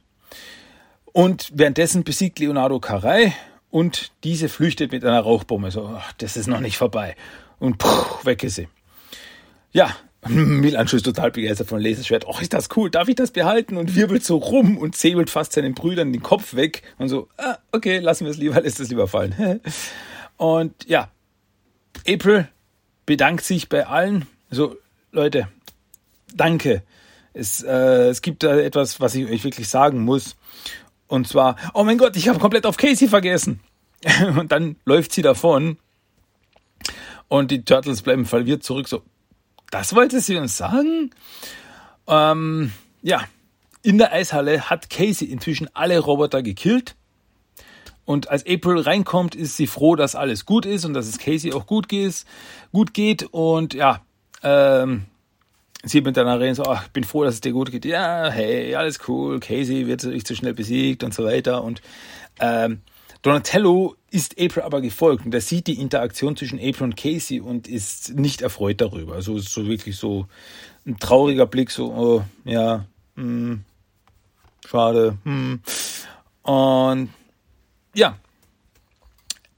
Speaker 1: Und währenddessen besiegt Leonardo Carey und diese flüchtet mit einer Rauchbombe. So, ach, das ist noch nicht vorbei. Und puh, weg ist sie. Ja, Milancho ist total begeistert von Laserschwert. Och, ist das cool, darf ich das behalten? Und wirbelt so rum und säbelt fast seinen Brüdern den Kopf weg. Und so, ah, okay, lassen wir es lieber, lässt es lieber fallen. und ja, April bedankt sich bei allen. So, Leute, danke. Es, äh, es gibt da etwas, was ich euch wirklich sagen muss. Und zwar, oh mein Gott, ich habe komplett auf Casey vergessen. und dann läuft sie davon. Und die Turtles bleiben verwirrt zurück. So, das wollte sie uns sagen? Ähm, ja, in der Eishalle hat Casey inzwischen alle Roboter gekillt. Und als April reinkommt, ist sie froh, dass alles gut ist und dass es Casey auch gut geht. Gut geht. Und ja, ähm, sie mit dann reden so, ach, ich bin froh, dass es dir gut geht. Ja, hey, alles cool, Casey wird nicht so schnell besiegt und so weiter. Und ähm, Donatello ist April aber gefolgt und er sieht die Interaktion zwischen April und Casey und ist nicht erfreut darüber. Also so wirklich so ein trauriger Blick, so, oh, ja, hm, schade. Hm. Und ja,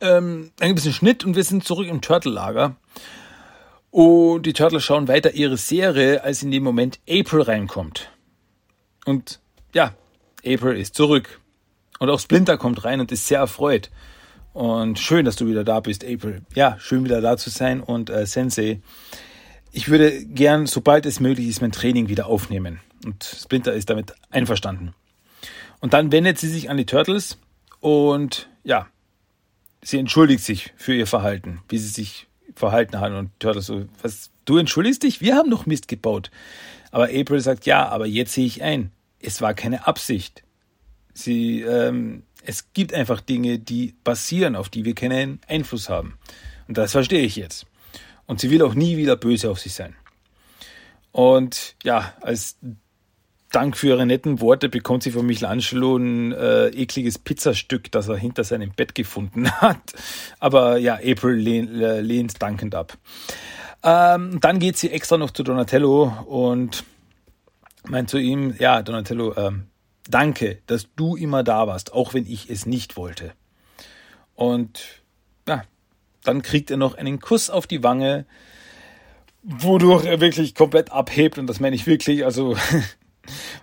Speaker 1: ähm, dann gibt es einen Schnitt und wir sind zurück im Turtle-Lager. Und die Turtles schauen weiter ihre Serie, als in dem Moment April reinkommt. Und ja, April ist zurück. Und auch Splinter kommt rein und ist sehr erfreut. Und schön, dass du wieder da bist, April. Ja, schön wieder da zu sein. Und äh, Sensei, ich würde gern, sobald es möglich ist, mein Training wieder aufnehmen. Und Splinter ist damit einverstanden. Und dann wendet sie sich an die Turtles und ja, sie entschuldigt sich für ihr Verhalten, wie sie sich verhalten hat. Und Turtles so, was, du entschuldigst dich? Wir haben doch Mist gebaut. Aber April sagt, ja, aber jetzt sehe ich ein. Es war keine Absicht. Sie, ähm, es gibt einfach Dinge, die passieren, auf die wir keinen Einfluss haben. Und das verstehe ich jetzt. Und sie will auch nie wieder böse auf sich sein. Und ja, als Dank für ihre netten Worte bekommt sie von Michelangelo ein äh, ekliges Pizzastück, das er hinter seinem Bett gefunden hat. Aber ja, April lehnt, äh, lehnt dankend ab. Ähm, dann geht sie extra noch zu Donatello und meint zu ihm, ja, Donatello, ähm, danke, dass du immer da warst, auch wenn ich es nicht wollte. Und ja, dann kriegt er noch einen Kuss auf die Wange, wodurch er wirklich komplett abhebt und das meine ich wirklich, also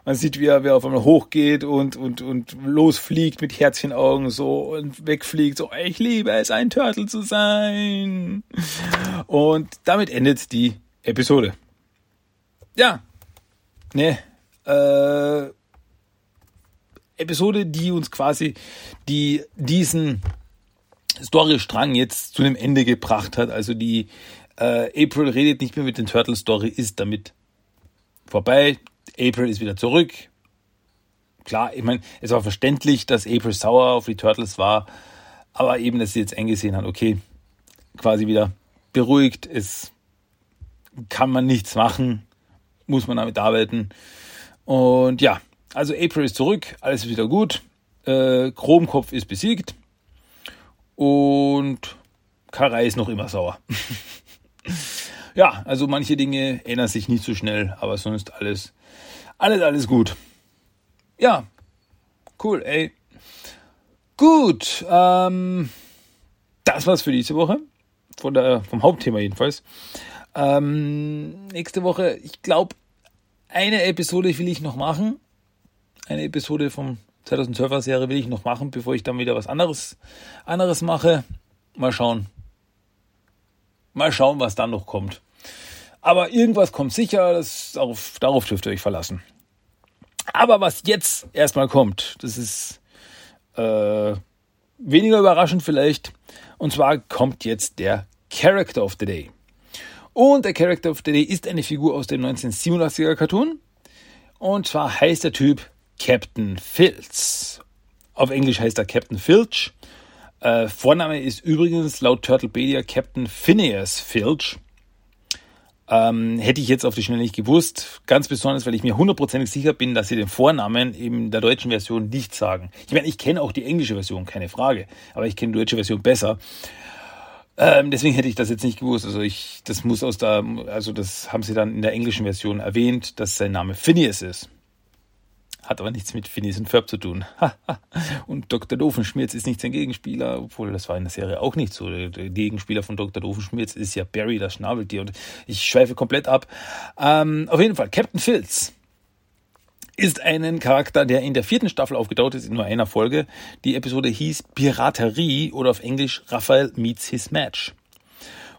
Speaker 1: Man sieht, wie er, wie er auf einmal hochgeht und, und, und losfliegt mit Herzchenaugen so und wegfliegt, so, ich liebe es, ein Turtle zu sein. Und damit endet die Episode. Ja. Ne. Äh, Episode, die uns quasi die, diesen Storystrang jetzt zu einem Ende gebracht hat. Also die äh, April redet nicht mehr mit den Turtle Story, ist damit vorbei. April ist wieder zurück. Klar, ich meine, es war verständlich, dass April sauer auf die Turtles war, aber eben, dass sie jetzt eingesehen hat, okay, quasi wieder beruhigt, es kann man nichts machen, muss man damit arbeiten. Und ja, also April ist zurück, alles ist wieder gut. Äh, Chromkopf ist besiegt und Karai ist noch immer sauer. ja, also manche Dinge ändern sich nicht so schnell, aber sonst alles alles, alles gut. Ja, cool, ey. Gut, ähm, das war's für diese Woche. Von der, vom Hauptthema jedenfalls. Ähm, nächste Woche, ich glaube, eine Episode will ich noch machen. Eine Episode vom 2012er Serie will ich noch machen, bevor ich dann wieder was anderes, anderes mache. Mal schauen. Mal schauen, was dann noch kommt. Aber irgendwas kommt sicher, das, darauf, darauf dürft ihr euch verlassen. Aber was jetzt erstmal kommt, das ist äh, weniger überraschend vielleicht. Und zwar kommt jetzt der Character of the Day. Und der Character of the Day ist eine Figur aus dem 1987er Cartoon. Und zwar heißt der Typ Captain Filz. Auf Englisch heißt er Captain Filch. Äh, Vorname ist übrigens laut Turtlepedia Captain Phineas Filch. Ähm, hätte ich jetzt auf die Schnelle nicht gewusst. Ganz besonders, weil ich mir hundertprozentig sicher bin, dass sie den Vornamen in der deutschen Version nicht sagen. Ich meine, ich kenne auch die englische Version, keine Frage. Aber ich kenne die deutsche Version besser. Ähm, deswegen hätte ich das jetzt nicht gewusst. Also ich, das muss aus der, also das haben sie dann in der englischen Version erwähnt, dass sein Name Phineas ist. Hat aber nichts mit Phineas und Ferb zu tun. und Dr. Doofenschmirz ist nicht sein Gegenspieler, obwohl das war in der Serie auch nicht so. Der Gegenspieler von Dr. Doofenschmirz ist ja Barry, das Schnabeltier. Und ich schweife komplett ab. Ähm, auf jeden Fall, Captain Filz ist ein Charakter, der in der vierten Staffel aufgetaucht ist, in nur einer Folge. Die Episode hieß Piraterie oder auf Englisch Raphael meets his match.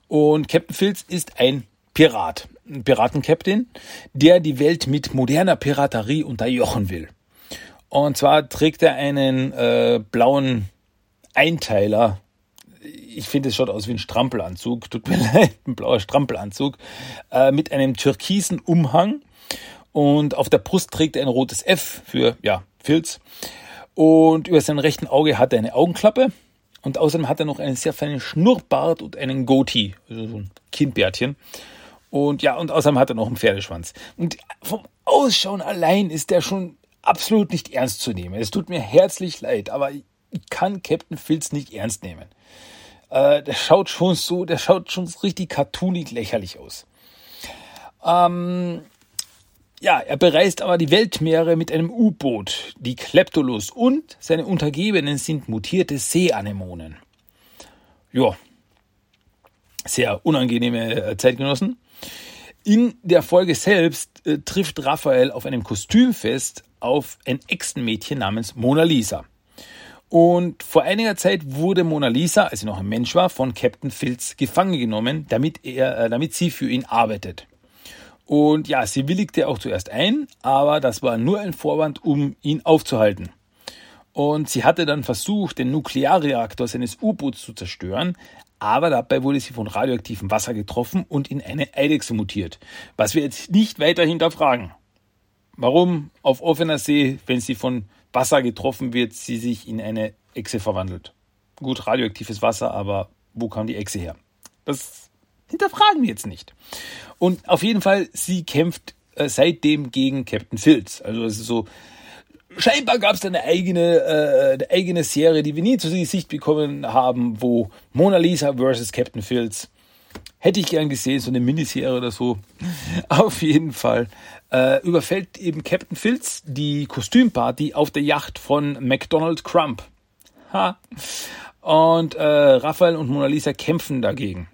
Speaker 1: Und Captain Filz ist ein Pirat. Piratenkapitän, der die Welt mit moderner Piraterie unterjochen will. Und zwar trägt er einen äh, blauen Einteiler. Ich finde, es schaut aus wie ein Strampelanzug. Tut mir leid, ein blauer Strampelanzug äh, mit einem türkisen Umhang. Und auf der Brust trägt er ein rotes F für ja Filz. Und über seinem rechten Auge hat er eine Augenklappe. Und außerdem hat er noch einen sehr feinen Schnurrbart und einen Goatee, also so ein Kindbärtchen. Und ja, und außerdem hat er noch einen Pferdeschwanz. Und vom Ausschauen allein ist der schon absolut nicht ernst zu nehmen. Es tut mir herzlich leid, aber ich kann Captain Filz nicht ernst nehmen. Äh, der schaut schon so, der schaut schon richtig cartoonig lächerlich aus. Ähm, ja, er bereist aber die Weltmeere mit einem U-Boot, die Kleptolos, und seine Untergebenen sind mutierte Seeanemonen. Ja, sehr unangenehme Zeitgenossen. In der Folge selbst äh, trifft Raphael auf einem Kostümfest auf ein Echsenmädchen namens Mona Lisa. Und vor einiger Zeit wurde Mona Lisa, als sie noch ein Mensch war, von Captain Filz gefangen genommen, damit, er, äh, damit sie für ihn arbeitet. Und ja, sie willigte auch zuerst ein, aber das war nur ein Vorwand, um ihn aufzuhalten. Und sie hatte dann versucht, den Nuklearreaktor seines U-Boots zu zerstören, aber dabei wurde sie von radioaktivem Wasser getroffen und in eine Eidechse mutiert. Was wir jetzt nicht weiter hinterfragen. Warum auf offener See, wenn sie von Wasser getroffen wird, sie sich in eine Echse verwandelt? Gut, radioaktives Wasser, aber wo kam die Echse her? Das hinterfragen wir jetzt nicht. Und auf jeden Fall, sie kämpft äh, seitdem gegen Captain Filz. Also es ist so, scheinbar gab es eine eigene, äh, eine eigene Serie, die wir nie zu Sicht bekommen haben, wo Mona Lisa versus Captain Filz. Hätte ich gern gesehen, so eine Miniserie oder so. Auf jeden Fall äh, überfällt eben Captain Filz die Kostümparty auf der Yacht von McDonald Crump. Ha. Und äh, Raphael und Mona Lisa kämpfen dagegen.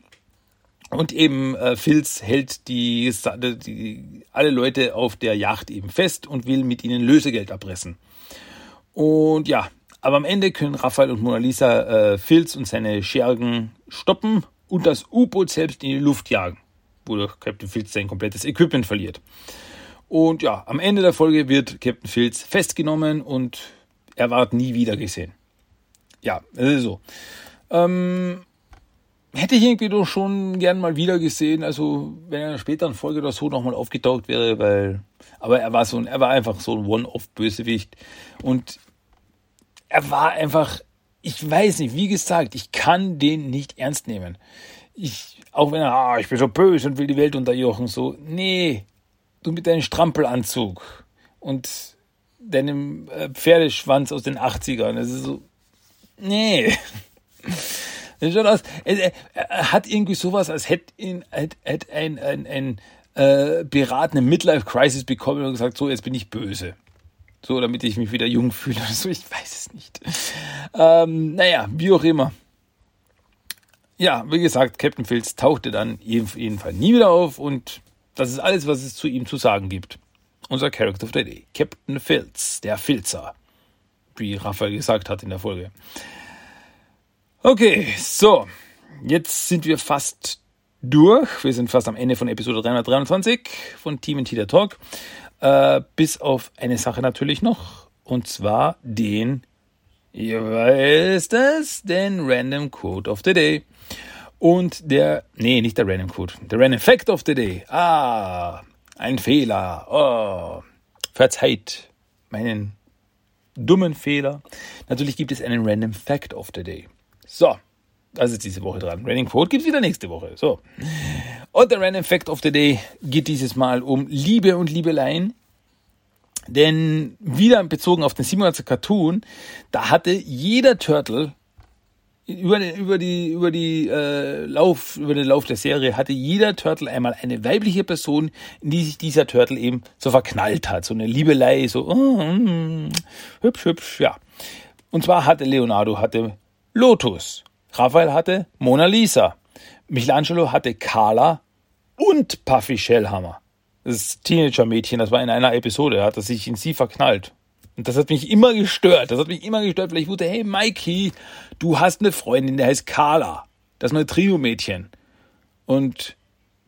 Speaker 1: Und eben äh, Filz hält die, die, alle Leute auf der Yacht eben fest und will mit ihnen Lösegeld erpressen. Und ja, aber am Ende können Raphael und Mona Lisa äh, Filz und seine Schergen stoppen und das U-Boot selbst in die Luft jagen, wodurch Captain Filz sein komplettes Equipment verliert. Und ja, am Ende der Folge wird Captain Filz festgenommen und er ward nie wieder gesehen. Ja, das ist so. Ähm, hätte ich irgendwie doch schon gern mal wieder gesehen. Also wenn er in einer späteren Folge oder so nochmal aufgetaucht wäre, weil, aber er war so ein, er war einfach so ein One-Off-Bösewicht und er war einfach, ich weiß nicht, wie gesagt, ich kann den nicht ernst nehmen. Ich, auch wenn er, ah, ich bin so böse und will die Welt unterjochen, so, nee, du mit deinem Strampelanzug und deinem äh, Pferdeschwanz aus den 80ern, das ist so, nee. Schaut aus, er, er, hat irgendwie sowas, als hätte ihn hätte, hätte ein, ein, ein äh, Pirat Midlife-Crisis bekommen und gesagt, so, jetzt bin ich böse. So, damit ich mich wieder jung fühle oder so, ich weiß es nicht. Ähm, naja, wie auch immer. Ja, wie gesagt, Captain Filz tauchte dann auf jeden Fall nie wieder auf und das ist alles, was es zu ihm zu sagen gibt. Unser Character of the Day, Captain Filz, der Filzer, wie Raphael gesagt hat in der Folge. Okay, so. Jetzt sind wir fast durch. Wir sind fast am Ende von Episode 323 von Team and der Talk. Äh, bis auf eine Sache natürlich noch. Und zwar den, ihr weißt es, den Random Quote of the Day. Und der, nee, nicht der Random Quote, der Random Fact of the Day. Ah, ein Fehler. Oh, verzeiht meinen dummen Fehler. Natürlich gibt es einen Random Fact of the Day. So, das ist diese Woche dran. Random Quote gibt es wieder nächste Woche. So. Und der Random Fact of the Day geht dieses Mal um Liebe und Liebeleien. Denn wieder bezogen auf den 87 Cartoon, da hatte jeder Turtle über den, über die, über die äh, Lauf, über den Lauf der Serie hatte jeder Turtle einmal eine weibliche Person, in die sich dieser Turtle eben so verknallt hat. So eine Liebelei, so oh, mm, hübsch, hübsch, ja. Und zwar hatte Leonardo hatte Lotus, Raphael hatte Mona Lisa, Michelangelo hatte Carla und Puffy Shellhammer. Das Teenager-Mädchen, das war in einer Episode, hat er sich in sie verknallt. Und das hat mich immer gestört. Das hat mich immer gestört, weil ich wusste, hey Mikey, du hast eine Freundin, der heißt Carla. Das neue Trio-Mädchen. Und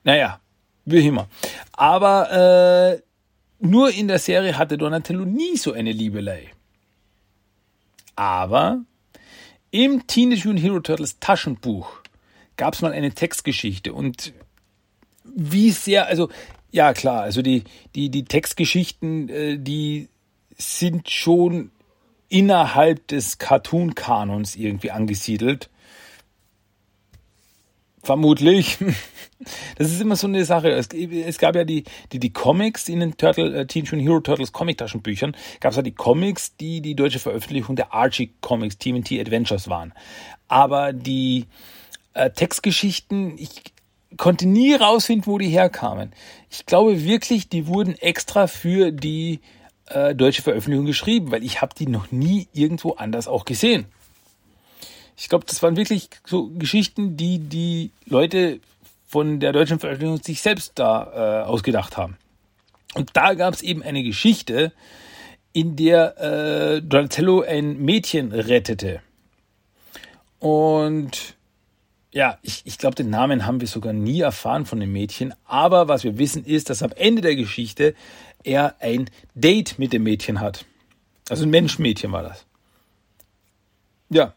Speaker 1: naja, wie immer. Aber äh, nur in der Serie hatte Donatello nie so eine Liebelei. Aber im Teenage Mutant Hero Turtles Taschenbuch gab es mal eine Textgeschichte und wie sehr, also ja klar, also die die die Textgeschichten, äh, die sind schon innerhalb des Cartoon-Kanons irgendwie angesiedelt. Vermutlich. Das ist immer so eine Sache. Es, es gab ja die, die, die Comics in den Turtle, äh, Teenage Mutant Hero Turtles Comic-Taschenbüchern. Gab es ja die Comics, die die deutsche Veröffentlichung der Archie Comics TMT Adventures waren. Aber die äh, Textgeschichten, ich konnte nie rausfinden, wo die herkamen. Ich glaube wirklich, die wurden extra für die äh, deutsche Veröffentlichung geschrieben, weil ich habe die noch nie irgendwo anders auch gesehen. Ich glaube, das waren wirklich so Geschichten, die die Leute von der deutschen Veröffentlichung sich selbst da äh, ausgedacht haben. Und da gab es eben eine Geschichte, in der äh, Donatello ein Mädchen rettete. Und ja, ich, ich glaube, den Namen haben wir sogar nie erfahren von dem Mädchen. Aber was wir wissen ist, dass am Ende der Geschichte er ein Date mit dem Mädchen hat. Also ein Menschmädchen war das. Ja.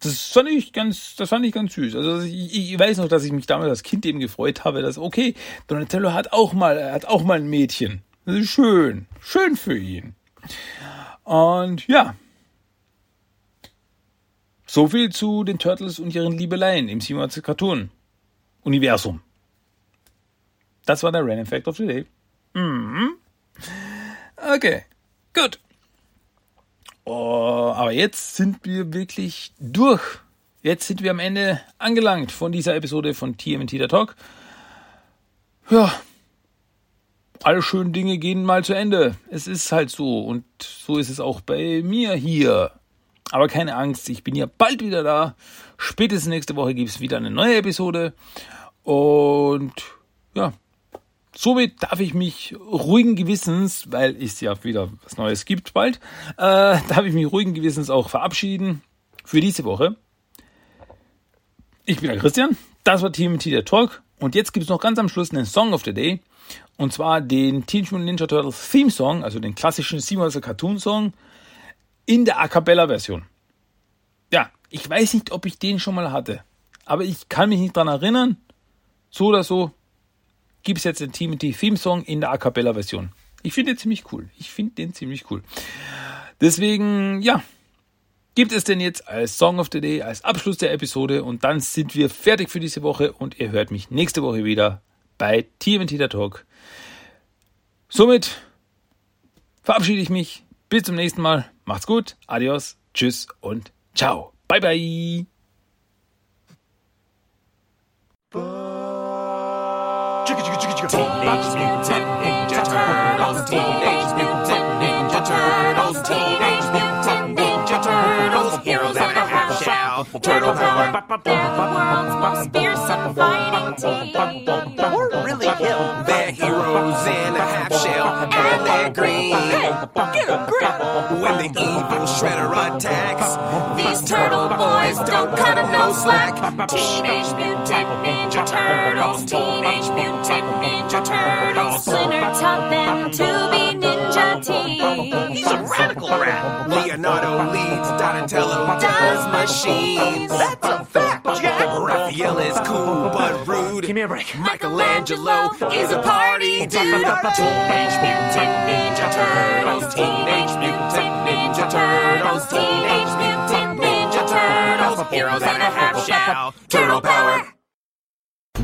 Speaker 1: Das fand ich ganz, das fand ich ganz süß. Also ich, ich weiß noch, dass ich mich damals als Kind eben gefreut habe, dass okay, Donatello hat auch mal, er hat auch mal ein Mädchen. Das ist schön, schön für ihn. Und ja, so viel zu den Turtles und ihren Liebeleien im Simon Cartoon Universum. Das war der Random Fact of the Day. Mhm. Okay, gut. Oh, aber jetzt sind wir wirklich durch. Jetzt sind wir am Ende angelangt von dieser Episode von TMT der Talk. Ja, alle schönen Dinge gehen mal zu Ende. Es ist halt so und so ist es auch bei mir hier. Aber keine Angst, ich bin ja bald wieder da. Spätestens nächste Woche gibt es wieder eine neue Episode. Und ja, Somit darf ich mich ruhigen Gewissens, weil es ja wieder was Neues gibt bald, äh, darf ich mich ruhigen Gewissens auch verabschieden für diese Woche. Ich bin der Christian, das war Team der Talk und jetzt gibt es noch ganz am Schluss einen Song of the Day und zwar den Teenage Mutant Ninja Turtles Theme Song, also den klassischen Simulator Cartoon Song in der A Cappella Version. Ja, ich weiß nicht, ob ich den schon mal hatte, aber ich kann mich nicht dran erinnern. So oder so, gibt es jetzt den Timothy Theme Song in der A Cappella Version. Ich finde den ziemlich cool. Ich finde den ziemlich cool. Deswegen, ja, gibt es denn jetzt als Song of the Day, als Abschluss der Episode und dann sind wir fertig für diese Woche und ihr hört mich nächste Woche wieder bei TMT der Talk. Somit verabschiede ich mich. Bis zum nächsten Mal. Macht's gut. Adios. Tschüss und ciao. Bye bye. Teenage Mutant Ninja Turtles. Teenage Mutant Ninja Turtles. Teenage Mutant Ninja Turtles. Heroes in a half shell. Turtle power. They're most fearsome fighting team. We're really ill. They're heroes in a half shell, and they're green. Hey, get a grip. When the evil Shredder attacks, these turtle boys don't cut him no slack. Teenage Mutant Ninja Turtles. Teenage Mutant Ninja Turtles. Splinter taught them to be ninja team. He's a radical rat. Leonardo leads, Donatello does machines. That's a fact, Jack. Raphael is cool but rude. Give me a break. Michelangelo is a party dude. Teenage Mutant Ninja Turtles. Teenage Mutant Ninja Turtles. Teenage Mutant Ninja Turtles.
Speaker 3: Heroes in a half shell. Turtle power.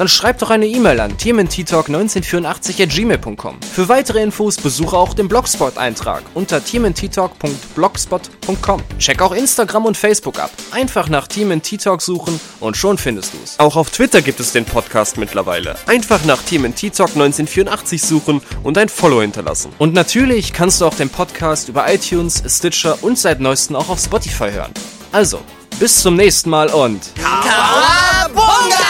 Speaker 4: Dann schreib doch eine E-Mail an tmnttalk1984 at gmail.com. Für weitere Infos besuche auch den Blogspot-Eintrag unter tmnttalk.blogspot.com. Check auch Instagram und Facebook ab. Einfach nach TMNT-Talk suchen und schon findest du's.
Speaker 5: Auch auf Twitter gibt es den Podcast mittlerweile. Einfach nach TMNT Talk 1984 suchen und ein Follow hinterlassen.
Speaker 4: Und natürlich kannst du auch den Podcast über iTunes, Stitcher und seit neuestem auch auf Spotify hören. Also, bis zum nächsten Mal und...
Speaker 3: Kawaii!